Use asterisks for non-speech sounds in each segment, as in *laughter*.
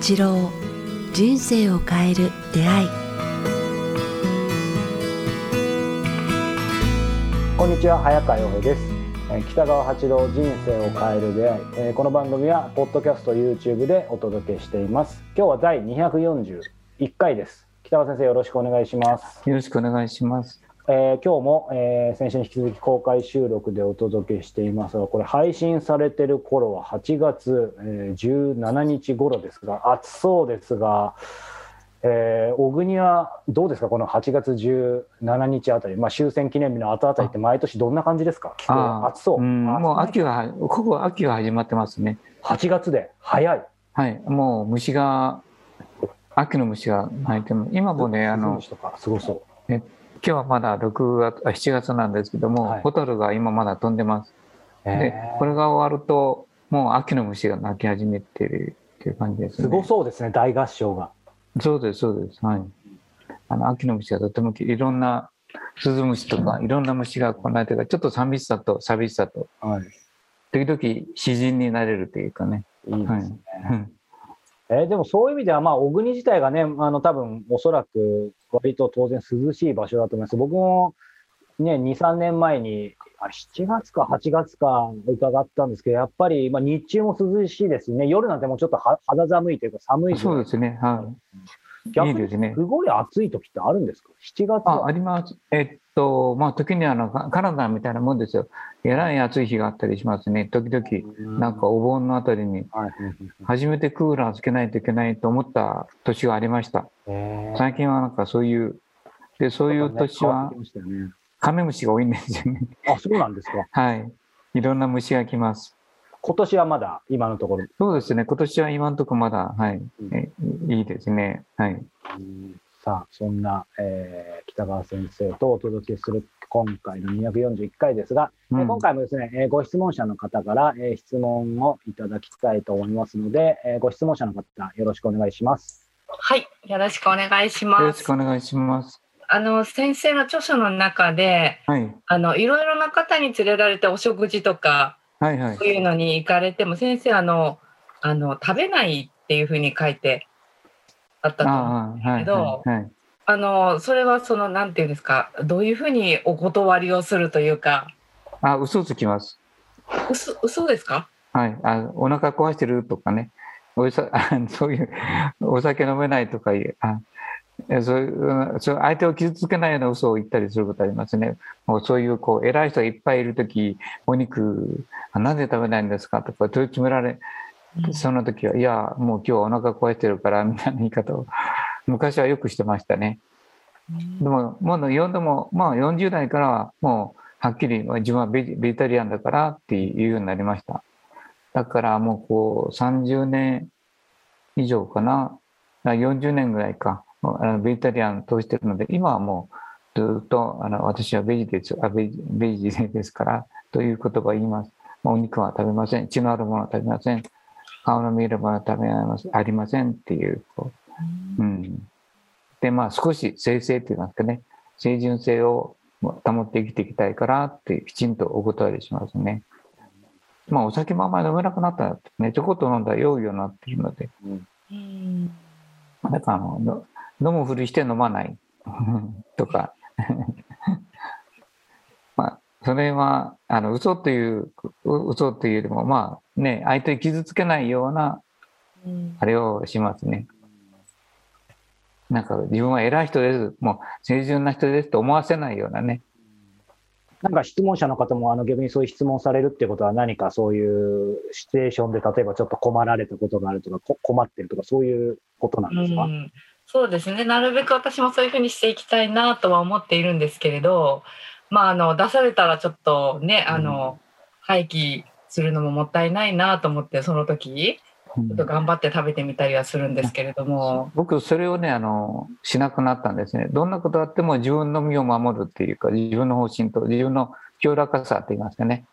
八郎人生を変える出会い。こんにちは早川洋平です。えー北川八郎人生を変える出会い、えーこの番組はポッドキャスト YouTube でお届けしています。今日は第241回です。北川先生よろしくお願いします。よろしくお願いします。えー今日も、えー先週に引き続き公開収録でお届けしていますがこれ配信されてる頃は8月、えー17日頃ですが暑そうですが、えー小国はどうですか？この8月17日あたり、まあ、終戦記念日の後あたりって毎年どんな感じですか？暑そう、ん、もう秋は、ここ秋は始まってますね。8月で。早い。はい、もう虫が、秋の虫が鳴いても、今もね、あの、すごそう今日はまだ6月、あ7月なんですけども、はいホタルが今まだ飛んでます。でえ、ーこれが終わると、もう秋の虫が鳴き始めてるっていう感じですね。すごそうですね大合唱がそうです、そうです。はい。あの、秋の虫がとてもきいろんな、スズムシとかいろんな虫がこいてるから、ちょっと寂しさと寂しさと、はい時々詩人になれるというかね。いいですね、うんえーでもそういう意味では、まあ、小国自体がね、あの多分おそらく割と当然涼しい場所だと思います。僕もね、2、3年前に、あ7月か8月か伺ったんですけど、やっぱり、まあ、日中も涼しいですね、夜なんてもうちょっとは肌寒いというか寒いそうですね。はい。逆にすねすごい暑い時ってあるんですか ?7 月あ、はあります。えっと、まあ、時にあの、カカナダみたいなもんですよ。えらい暑い日があったりしますね。時々、なんかお盆のあたりに、はい初めてクーラーつけないといけないと思った年がありました。えー最近はなんかそういう、で、そういう年はカメムシが多いんですよね。あ、そうなんですか。*laughs* はい。いろんな虫が来ます。今年はまだ今のところ。そうですね。今年は今のところまだ、はい。えいいですね。はい。うんさあ、そんな、えー北川先生とお届けする今回の241回ですが、えーうん今回もですね、えーご質問者の方から、えー質問をいただきたいと思いますので、えーご質問者の方、よろしくお願いします。はい、よろしくお願いしよろます。しくお願いします。あの先生の著書の中で、はい。あのいろいろな方に連れられてお食事とかはいはいそう。いうのに行かれても先生あのあの食べないっていうふうに書いてあったと思う。ああ、はい。けどあのそれはそのなんていうんですか、どういうふうにお断りをするというか、あ、嘘つきます。嘘嘘ですか？はい。あ、お腹壊してるとかね。おいさ、あ *laughs* そういう、お酒飲めないとかいう、あ、えそういう、相手を傷つけないような嘘を言ったりすることありますね。もうそういう、こう、偉い人がいっぱいいるとき、お肉、あなんで食べないんですか？とか問い詰められ、その時は、いや、もう今日はお腹壊してるから、みたいな言い方を、昔はよくしてましたね。でも、もう読んでも、まあ40代からはもうはっきり自分はベジタリアンだからっていうようになりました。だからもうこう30年以上かな、あ40年ぐらいか、ベジタリアン通してるので、今はもうずっとあの私はベジですあベジベジですからという言葉を言います。まあお肉は食べません。血のあるものは食べません。顔の見えるものは食べますありませんっていうこううん、でまあ少し生成って言いますかね清純性を保って生きていきたいからってきちんとお断りしますね。まあお酒もあんまり飲めなくなったらねちょこっと飲んだら酔うようになっているのでうんだからあのの飲むふりして飲まない。*laughs* とか。*laughs* まあそれはあの嘘というう嘘というよりもまあね相手を傷つけないようなうん。あれをしますね。なんか自分は偉い人です、もう清純な人ですと思わせないようなね。なんか質問者の方もあの逆にそういう質問されるってことは何かそういうシチュエーションで例えばちょっと困られたことがあるとかこ困ってるとかそういうことなんですか、うんそうですね。なるべく私もそういうふうにしていきたいなとは思っているんですけれど、まあ、あの出されたらちょっとねあの、廃棄するのももったいないなと思ってその時うん。ちょっと頑張って食べてみたりはするんですけれども、僕、それをね、あの、しなくなったんですね。どんなことあっても自分の身を守るっていうか、自分の方針と自分の清らかさって言いますかね。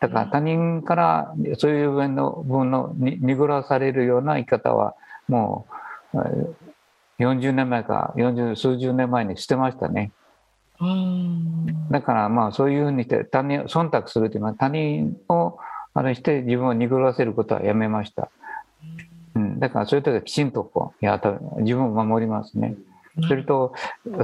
だから他人からそういう部分の部分のに濁らされるような生き方は、もう、えー40年前か、40数十年前にしてましたね。うんだからまあそういうふうにして他人を忖度するというのは他人をあれして自分を濁らせることはやめました。うん、うん、だからそういう時はきちんとこうやった自分を守りますね。それと、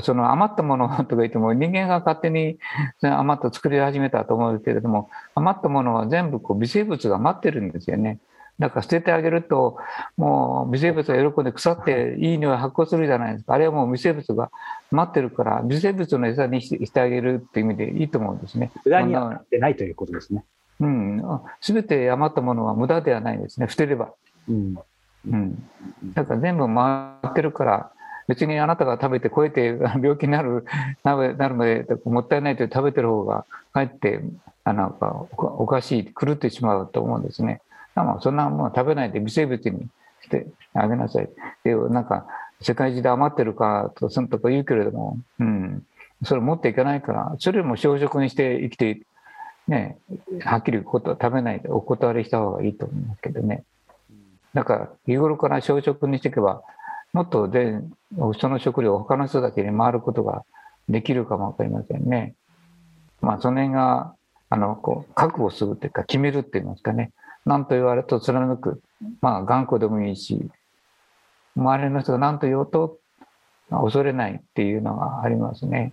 その余ったものとか言っても、人間が勝手に余った作り始めたと思うけれども、余ったものは全部こう微生物が待ってるんですよね。だから捨ててあげると、もう微生物が喜んで腐っていい匂い発酵するじゃないですか。あれはもう微生物が待ってるから、微生物の餌にしてあげるっていう意味でいいと思うんですね。無駄にはなってないということですね。うん。すべて余ったものは無駄ではないですね。捨てれば。うん。うん。だから全部回ってるから、別にあなたが食べて超えて病気になるなるまでもったいないと食べてる方がかえってあなんかおかしい狂ってしまうと思うんですね。まあそんなもの食べないで微生物にしてあげなさい。でなんか世界中で余ってるかとそのとか言うけれども、うん、それ持っていかないからそれも小食にして生きてねはっきりことは食べないでお断りした方がいいと思うんですけどね。だから日頃から小食にしていけばもっとでその食料を他の人たちに回ることができるかも分かりませんね。まあその辺があのこう覚悟するというか決めるって言いますかね何と言われと貫くまあ頑固でもいいし周りの人が何と言おうと恐れないっていうのがありますね。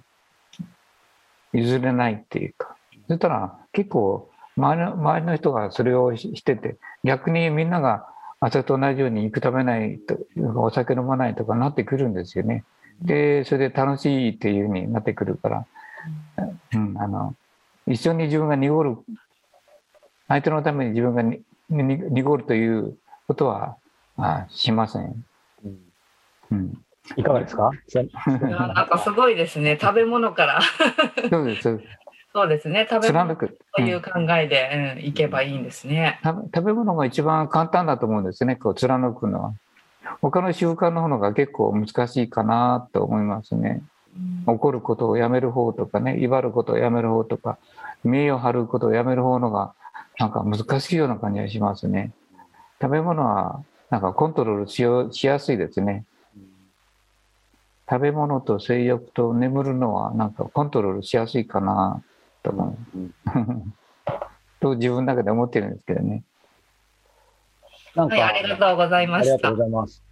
譲れないっていうかそしたら結構周りの周りの人がそれをしてて逆にみんなが朝と同じように肉食べないとお酒飲まないとかなってくるんですよね。でそれで楽しいっていうふうになってくるから、うん、あの一緒に自分が濁る相手のために自分がにに濁るということはあしません。うん、いかがですか？なんかすごいですね *laughs* 食べ物からそうですそうですね。食べ物という考えで、うん、いけばいいんですね。食べ物が一番簡単だと思うんですね。こう貫くのは。他の習慣の方が結構難しいかなと思いますね。怒ることをやめる方とかね、威張ることをやめる方とか、名誉張ることをやめる方のが、なんか難しいような感じがしますね。食べ物は、なんかコントロールしよしやすいですね。食べ物と性欲と眠るのは、なんかコントロールしやすいかなと思う。*laughs* と自分の中で思ってるんですけどね。なんか、はい、ありがとうございました。ありがとうございます。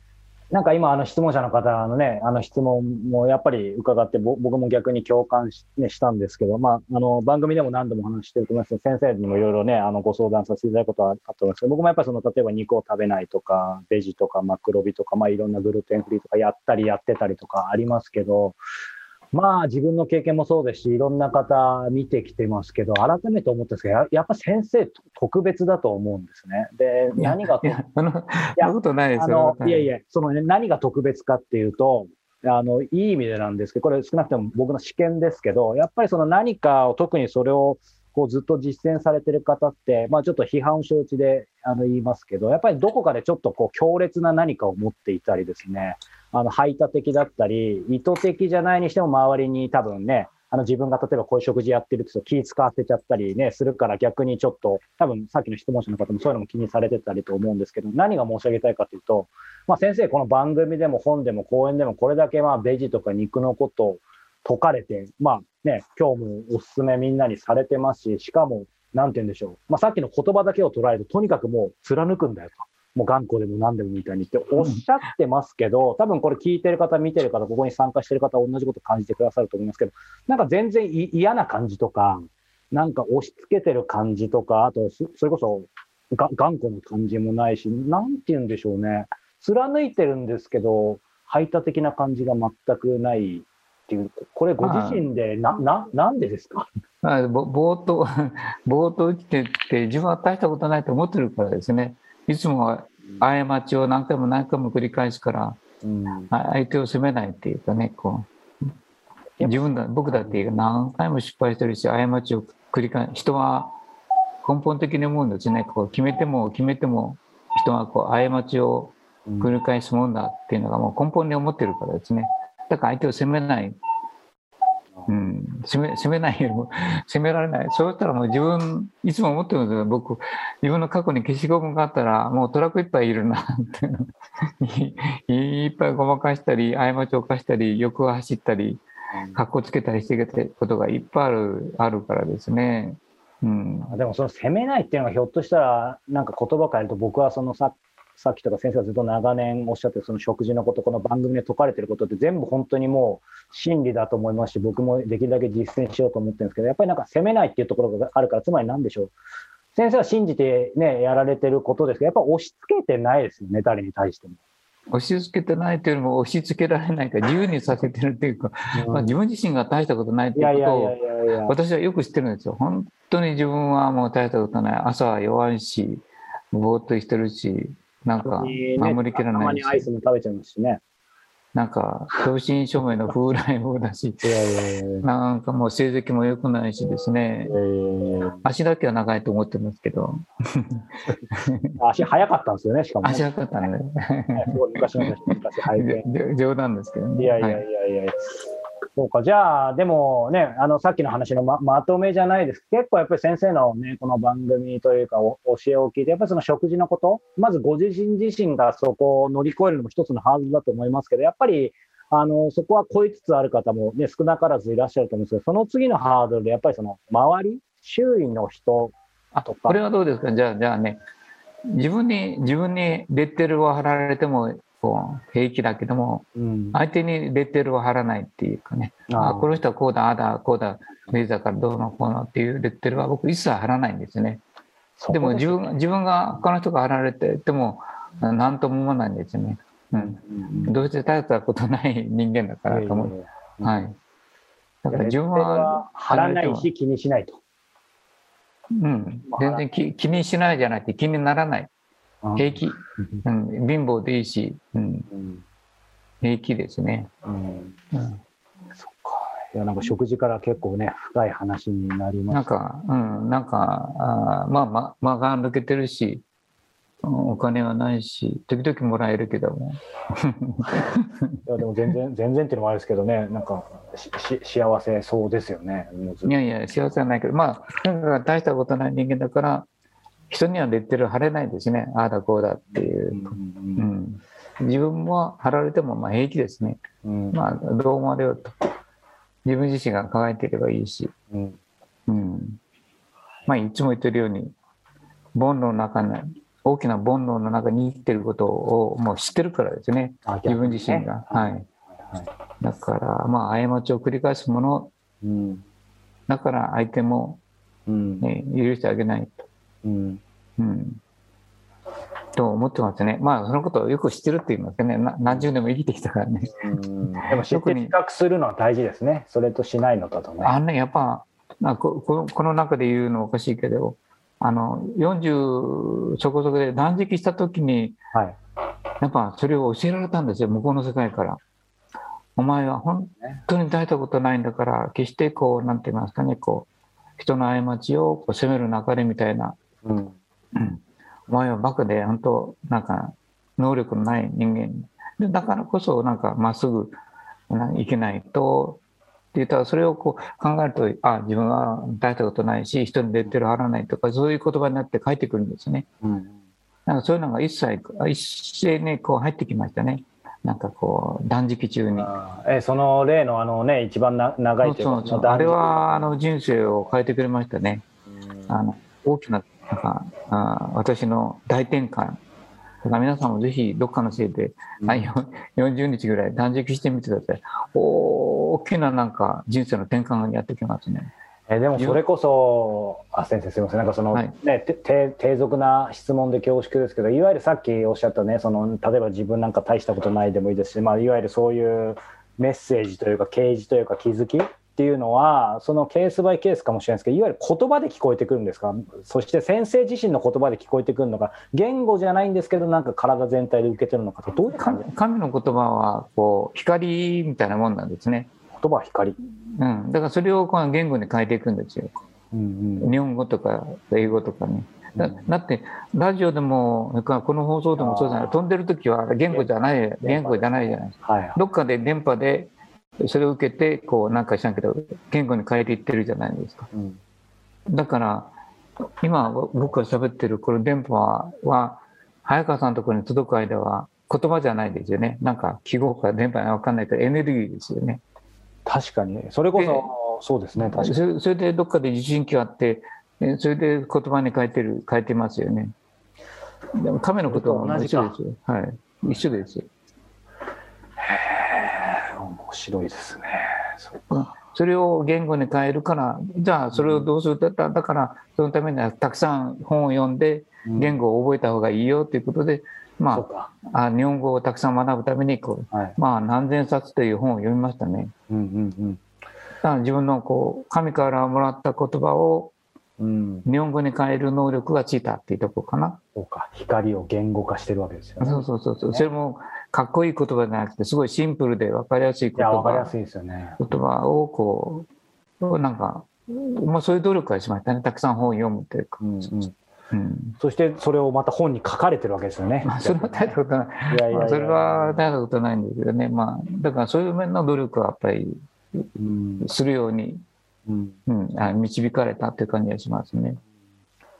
なんか今、あの質問者の方のね、あの質問もやっぱり伺って、僕も逆に共感し,、ね、したんですけど、まあ、あの番組でも何度も話してると思います。先生にもいろいろね、あのご相談させていただくことはあったと思いますけど、僕もやっぱりその、例えば肉を食べないとか、ベジとかマクロビとか、まあいろんなグルテンフリーとかやったりやってたりとかありますけど、まあ自分の経験もそうですし、いろんな方見てきてますけど、改めて思ったんですけど、ややっぱ先生特別だと思うんですね。で、何が、いや、そんなことないですよ。いやいや、そのね、何が特別かっていうと、あの、いい意味でなんですけど、これ少なくとも僕の試験ですけど、やっぱりその何かを特にそれをこうずっと実践されてる方って、まあちょっと批判承知であの言いますけど、やっぱりどこかでちょっとこう強烈な何かを持っていたりですね、あの排他的だったり、意図的じゃないにしても周りに多分ね、あの自分が例えばこういう食事やってると気使わせちゃったりね、するから逆にちょっと、多分さっきの質問者の方もそういうのも気にされてたりと思うんですけど、何が申し上げたいかというと、まあ、先生、この番組でも本でも講演でもこれだけまあベジとか肉のことを説かれて、まあね、今日もおすすめみんなにされてますし、しかも、なんて言うんでしょう、まあ、さっきの言葉だけを捉えると、とにかくもう貫くんだよと。もう頑固でも何でもみたいにっておっしゃってますけど、多分これ聞いてる方、見てる方、ここに参加してる方、同じこと感じてくださると思いますけど、なんか全然嫌な感じとか、なんか押し付けてる感じとか、あと、それこそが頑固な感じもないし、なんて言うんでしょうね。貫いてるんですけど、排他的な感じが全くないっていう、これご自身でな、な、なんでですか？ぼーっと、*laughs* ぼーっと生きてって自分は大したことないと思ってるからですね。いつも過ちを何回も何回も繰り返すから、うん、相手を責めないっていうかねこう。自分だ僕だって何回も失敗してるし過ちを繰り返す人は根本的に思うんですねこう決めても決めても人はこう過ちを繰り返すもんだっていうのがもう根本に思ってるからですね。だから相手を責めないうん、責め責めないよりも *laughs* 責められない。そうしたらもう自分いつも思ってるんですよ。僕自分の過去に消しゴムがあったらもうトラックいっぱいいるなって。*laughs* いっぱいごまかしたり過ちを犯したり欲を走ったり格好つけたりしてきたことがいっぱいあるあるからですね。うん、でもその責めないっていうのがひょっとしたらなんか言葉変えると僕はそのささっきとか先生がずっと長年おっしゃってるその食事のこと、この番組で説かれてることって全部本当にもう真理だと思いますし、僕もできるだけ実践しようと思ってるんですけど、やっぱりなんか責めないっていうところがあるから、つまり何でしょう。先生は信じてね、やられてることですけど、やっぱ押し付けてないですよね、誰に対しても。押し付けてないというよりも押し付けられないから自由にさせてるっていうか、まあ、自分自身が大したことないっていうことを私はよく知ってるんですよ。本当に自分はもう大したことない。朝は弱いし、ぼーっとしてるし、なんか守りきらないし。たまにアイスも食べちゃいますしね。なんか、正真正銘の風来坊だし、なんかもう成績も良くないしですね、足だけは長いと思ってますけど。*laughs* 足早かったんですよね、しかも、足早かったね。昔の昔早冗談ですけどね。いやいやいやいや。はいそうか、じゃあ、でもね、あの、さっきの話のままとめじゃないです。結構やっぱり先生のね、この番組というか、教えを聞いて、やっぱりその食事のこと、まずご自身自身がそこを乗り越えるのも一つのハードルだと思いますけど、やっぱり、あの、そこは超えつつある方もね、少なからずいらっしゃると思うんですけど、その次のハードルで、やっぱりその、周り、周囲の人とか。これはどうですか？じゃあ、じゃあね、自分に、自分にレッテルを貼られてもこう平気だけども、うん、相手にレッテルを貼らないっていうかね、あこの人はこうだ、ああだ、こうだ、レーザーからどうのこうのっていうレッテルは僕一切貼らないんですね。でも自分自分が他の人が貼られてても何とも思わないんですね。うん、どうして大したことない人間だからと思う。はい。だから自分は貼らないし気にしないと。うん、全然気気にしないじゃなくて気にならない。平気、うん、貧乏でいいし、うん、平気ですね。うん、そっか。いや、なんか食事から結構ね、深い話になります。なんか、うん、なんか、あまあ、ま、間が抜けてるし、お金はないし、時々もらえるけども。*laughs* いや、でも全然、全然っていうのもあるんですけどね、なんかし幸せそうですよね。いやいや、幸せはないけど、まあ、なんか大したことない人間だから、人にはレッテル貼れないですね。ああだこうだっていう。うん、自分も貼られてもまあ平気ですね。うん、まあどう思われようと。自分自身が考えていればいいし。うん、うん、まあいつも言ってるように、煩悩の中に、大きな煩悩の中に生きてることをもう知ってるからですね。自分自身が。はい。だから、まあ過ちを繰り返すもの。うん、だから相手も、ね、許してあげないと。うん。うん。と思ってますね。まあ、そのことをよく知ってるって言いますかね。何十年も生きてきたからね。うん。でも知って比較するのは大事ですね。それとしないのととね。あのね、やっぱ、あこここの中で言うのおかしいけど、あの、40そこそこで断食した時に、はい、やっぱそれを教えられたんですよ、向こうの世界から。お前は本当に大したことないんだから、決してこう、なんて言いますかね、こう、人の過ちをこう責める流れみたいなうん、お前はバカで本当なんか能力のない人間でだからこそなんかまっすぐいけないとって言ったらそれをこう考えるとあ自分は大したことないし人にレッテル貼らないとかそういう言葉になって返ってくるんですね。うん、なんかそういうのが一切一斉にこう入ってきましたね。なんかこう断食中に。えその例のあのね一番な長いというそうそうあれはあの人生を変えてくれましたね。あの大きななんかあ私の大転換。だから皆さんもぜひどっかのせいで、うん、40日ぐらい断食してみてください。大きななんか人生の転換がやってきますね。えでもそれこそ、あ先生すみません、なんかその、はい、ね、低俗な質問で恐縮ですけど、いわゆるさっきおっしゃったね、その例えば自分なんか大したことないでもいいですし、まあ、いわゆるそういうメッセージというか、啓示というか、気づきっていうのはそのケースバイケースかもしれないですけどいわゆる言葉で聞こえてくるんですか？そして先生自身の言葉で聞こえてくるのか。言語じゃないんですけどなんか体全体で受けてるのかとどういう感じ？神の言葉はこう光みたいなもんなんですね。言葉は光、うん、だからそれをこの言語に変えていくんですよ、うんうん、日本語とか英語とかね。だだってラジオでもこの放送でもそうじゃない。飛んでる時は言語じゃない言語じゃないじゃないですか、はい、どっかで電波でそれを受けてこうなんかしなけど言語に変えていってるじゃないですか、うん、だから今僕が喋ってるこの電波は早川さんのところに届く間は言葉じゃないですよね。なんか記号か電波が分かんないけどエネルギーですよね。確かにそれこそそうですね確かに。それでどっかで受信機があってそれで言葉に変えてる変えてますよね。でも亀のことは一緒ですよ。はい。一緒です。よ。白いですね。そそれを言語に変えるから、じゃあそれをどうするだっただから、そのためにはたくさん本を読んで、言語を覚えた方がいいよということで、まあ、あ日本語をたくさん学ぶためにこう、はい、まあ、何千冊という本を読みましたね。うんうんうん、だから自分のこう神からもらった言葉をうん、日本語に変える能力がついたっていうとこかな。そうか、光を言語化してるわけですよね。そうそうそうそう、ね、それもかっこいい言葉じゃなくて、すごいシンプルで分かりやすい言葉。分かりやすいですよね。言葉をこう、なんか、まあそういう努力はしましたね。たくさん本を読むっていうか。うんうんうん、そしてそれをまた本に書かれてるわけですよね。まあ、それは大したことない。いやいやそれは大したことないんですけどね。まあ、だからそういう面の努力はやっぱり、するように、うん、うん、あ導かれたっていう感じがしますね。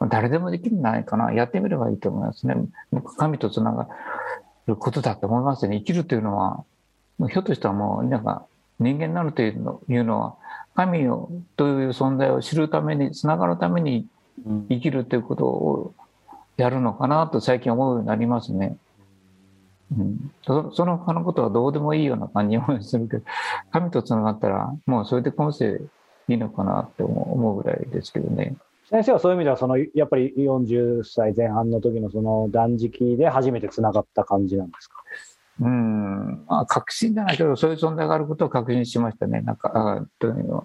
誰でもできるんじゃないかな。やってみればいいと思いますね。神とつながることだと思いますね。生きるというのは、ひょっとしたらもう、なんか、人間になるというのいうのは、神をという存在を知るために、つながるために生きるということをやるのかなと最近思うようになりますね。うん、そその他のことはどうでもいいような感じもするけど、神とつながったら、もうそれで今世いいのかなって思うぐらいですけどね。先生はそういう意味では、そのやっぱり40歳前半の時のその断食で初めてつながった感じなんですか？うん、まあ、確信じゃないけど、そういう存在があることを確認しましたね。なんか、あというのは。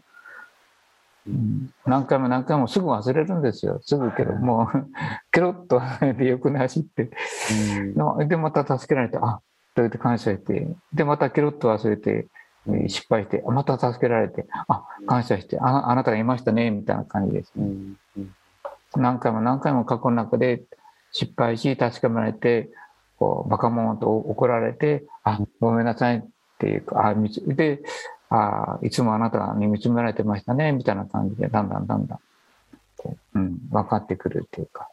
うん、何回も何回もすぐ忘れるんですよ。すぐけど、もう、*laughs* ケロッとで横に走って、うん、で、また助けられて、あ、と言って感謝して、で、またケロッと忘れて、失敗して、また助けられて、あ、感謝して、ああなたがいましたね、みたいな感じですね。何回も何回も過去の中で失敗し、確かめられて、こう、バカ者と怒られて、あ、ごめんなさいっていうか、あ、で、あいつもあなたに見つめられてましたね、みたいな感じで、だんだんだんだん、うん、分かってくるっていうか。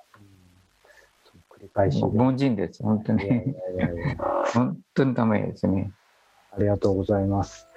繰り返し。凡人です、本当に。*laughs* 本当にダメですね。ありがとうございます。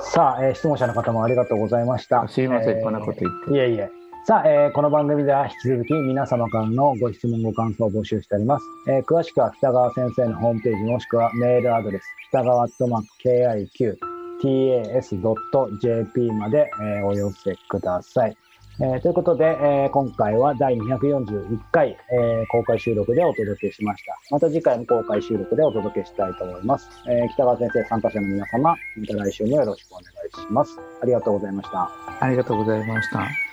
さあ、えー、質問者の方もありがとうございました。すいません、えー、こんなこと言って。いえいえ。さあ、えー、この番組では引き続き皆様からのご質問、ご感想を募集しております。えー、詳しくは北川先生のホームページもしくはメールアドレス、北川アットマーク KIQ tas.jp まで、えー、お寄せください。えー、ということで、えー、今回は第241回、えー、公開収録でお届けしました。また次回も公開収録でお届けしたいと思います。えー、北川先生、参加者の皆様、また来週もよろしくお願いします。ありがとうございました。ありがとうございました。